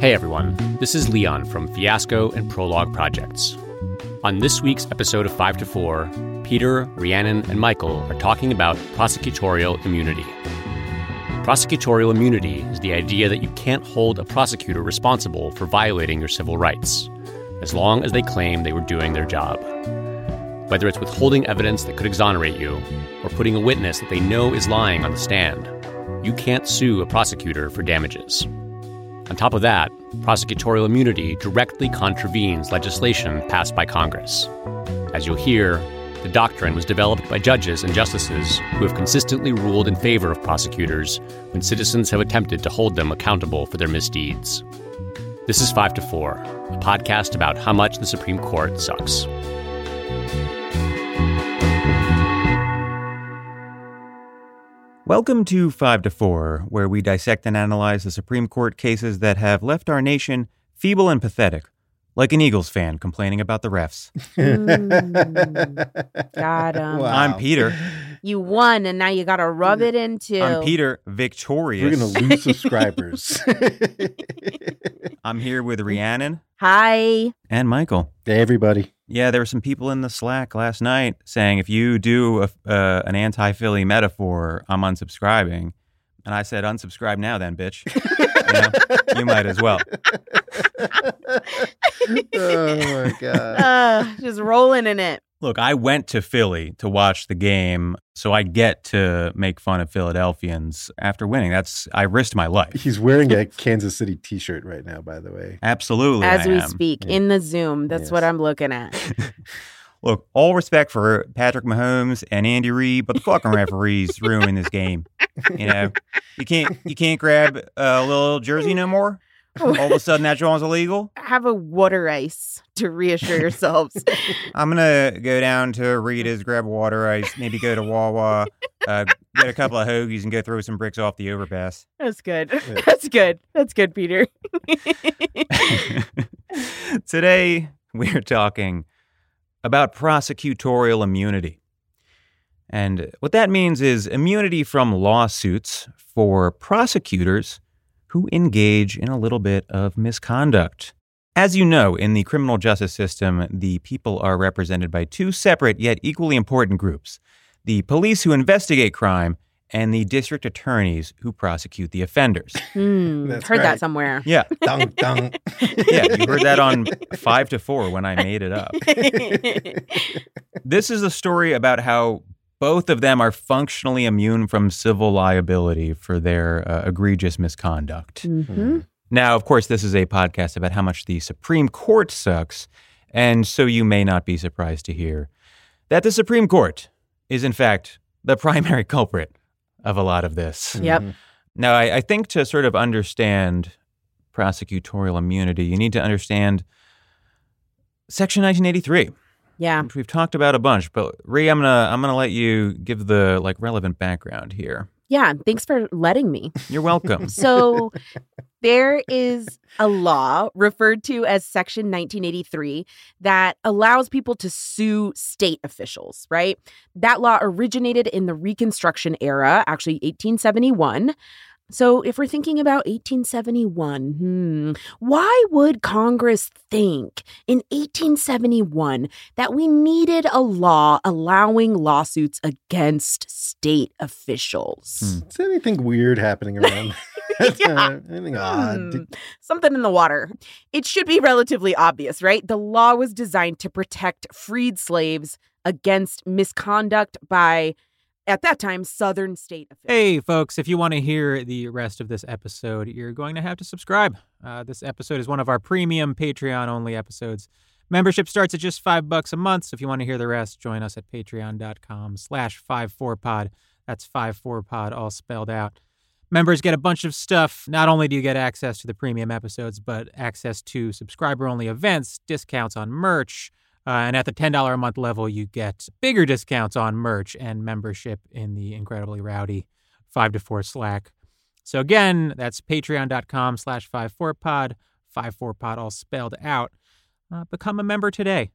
Hey everyone, this is Leon from Fiasco and Prologue Projects. On this week's episode of 5 to 4, Peter, Rhiannon, and Michael are talking about prosecutorial immunity. Prosecutorial immunity is the idea that you can't hold a prosecutor responsible for violating your civil rights, as long as they claim they were doing their job. Whether it's withholding evidence that could exonerate you, or putting a witness that they know is lying on the stand, you can't sue a prosecutor for damages. On top of that, prosecutorial immunity directly contravenes legislation passed by Congress. As you'll hear, the doctrine was developed by judges and justices who have consistently ruled in favor of prosecutors when citizens have attempted to hold them accountable for their misdeeds. This is 5 to 4, a podcast about how much the Supreme Court sucks. Welcome to 5 to 4, where we dissect and analyze the Supreme Court cases that have left our nation feeble and pathetic, like an Eagles fan complaining about the refs. Mm, got him. Wow. I'm Peter. You won, and now you got to rub it into. I'm Peter, victorious. We're gonna lose subscribers. I'm here with Rhiannon Hi. and Michael. hey, everybody. Yeah, there were some people in the Slack last night saying if you do a, uh, an anti-Philly metaphor, I'm unsubscribing. And I said, unsubscribe now, then, bitch. you, know, you might as well. oh my god. Uh, just rolling in it. Look, I went to Philly to watch the game, so I get to make fun of Philadelphians after winning. That's I risked my life. He's wearing a Kansas City T-shirt right now, by the way. Absolutely, As I we am. speak Yeah. in the Zoom. That's what I'm looking at. Look, all respect for Patrick Mahomes and Andy Reid, but the fucking referees ruined this game. You know, you can't you can't grab a little jersey no more. All of a sudden, that drawing's illegal. Have a water ice to reassure yourselves. I'm gonna go down to Rita's, grab water ice, maybe go to Wawa, uh, get a couple of hoagies, and go throw some bricks off the overpass. That's good. That's good. That's good, Peter. Today, we're talking about prosecutorial immunity. And what that means is immunity from lawsuits for prosecutors who engage in a little bit of misconduct. As you know, in the criminal justice system, the people are represented by two separate yet equally important groups the police who investigate crime and the district attorneys who prosecute the offenders. Hmm, That's heard that somewhere. Yeah, Dunk, dunk. yeah, you heard that on five to four when I made it up. This is a story about how both of them are functionally immune from civil liability for their uh, egregious misconduct. Mhm. Now, of course, this is a podcast about how much the Supreme Court sucks, and so you may not be surprised to hear that the Supreme Court is, in fact, the primary culprit of a lot of this. Yep. Now, I, I think to sort of understand prosecutorial immunity, you need to understand Section 1983, Yeah. which we've talked about a bunch. But Ree, I'm gonna I'm gonna let you give the like relevant background here. Yeah. Thanks for letting me. You're welcome. So there is a law referred to as Section 1983 that allows people to sue state officials, right? That law originated in the Reconstruction era, actually 1871. So if we're thinking about 1871, hmm, why would Congress think in 1871 that we needed a law allowing lawsuits against state officials? Hmm. Is anything weird happening around? Yeah. Anything odd? Hmm, something in the water. It should be relatively obvious, right? The law was designed to protect freed slaves against misconduct by, at that time, Southern state officials. Hey, folks, if you want to hear the rest of this episode, you're going to have to subscribe. Uh, this episode is one of our premium Patreon only episodes. Membership starts at just five bucks a month. So if you want to hear the rest, join us at patreon.com slash 54pod. That's 54pod all spelled out. Members get a bunch of stuff. Not only do you get access to the premium episodes, but access to subscriber only events, discounts on merch, uh, and at the $10 a month level, you get bigger discounts on merch and membership in the incredibly rowdy 5 to 4 Slack. So again, that's patreon.com slash 54pod, 54pod all spelled out. Uh, become a member today.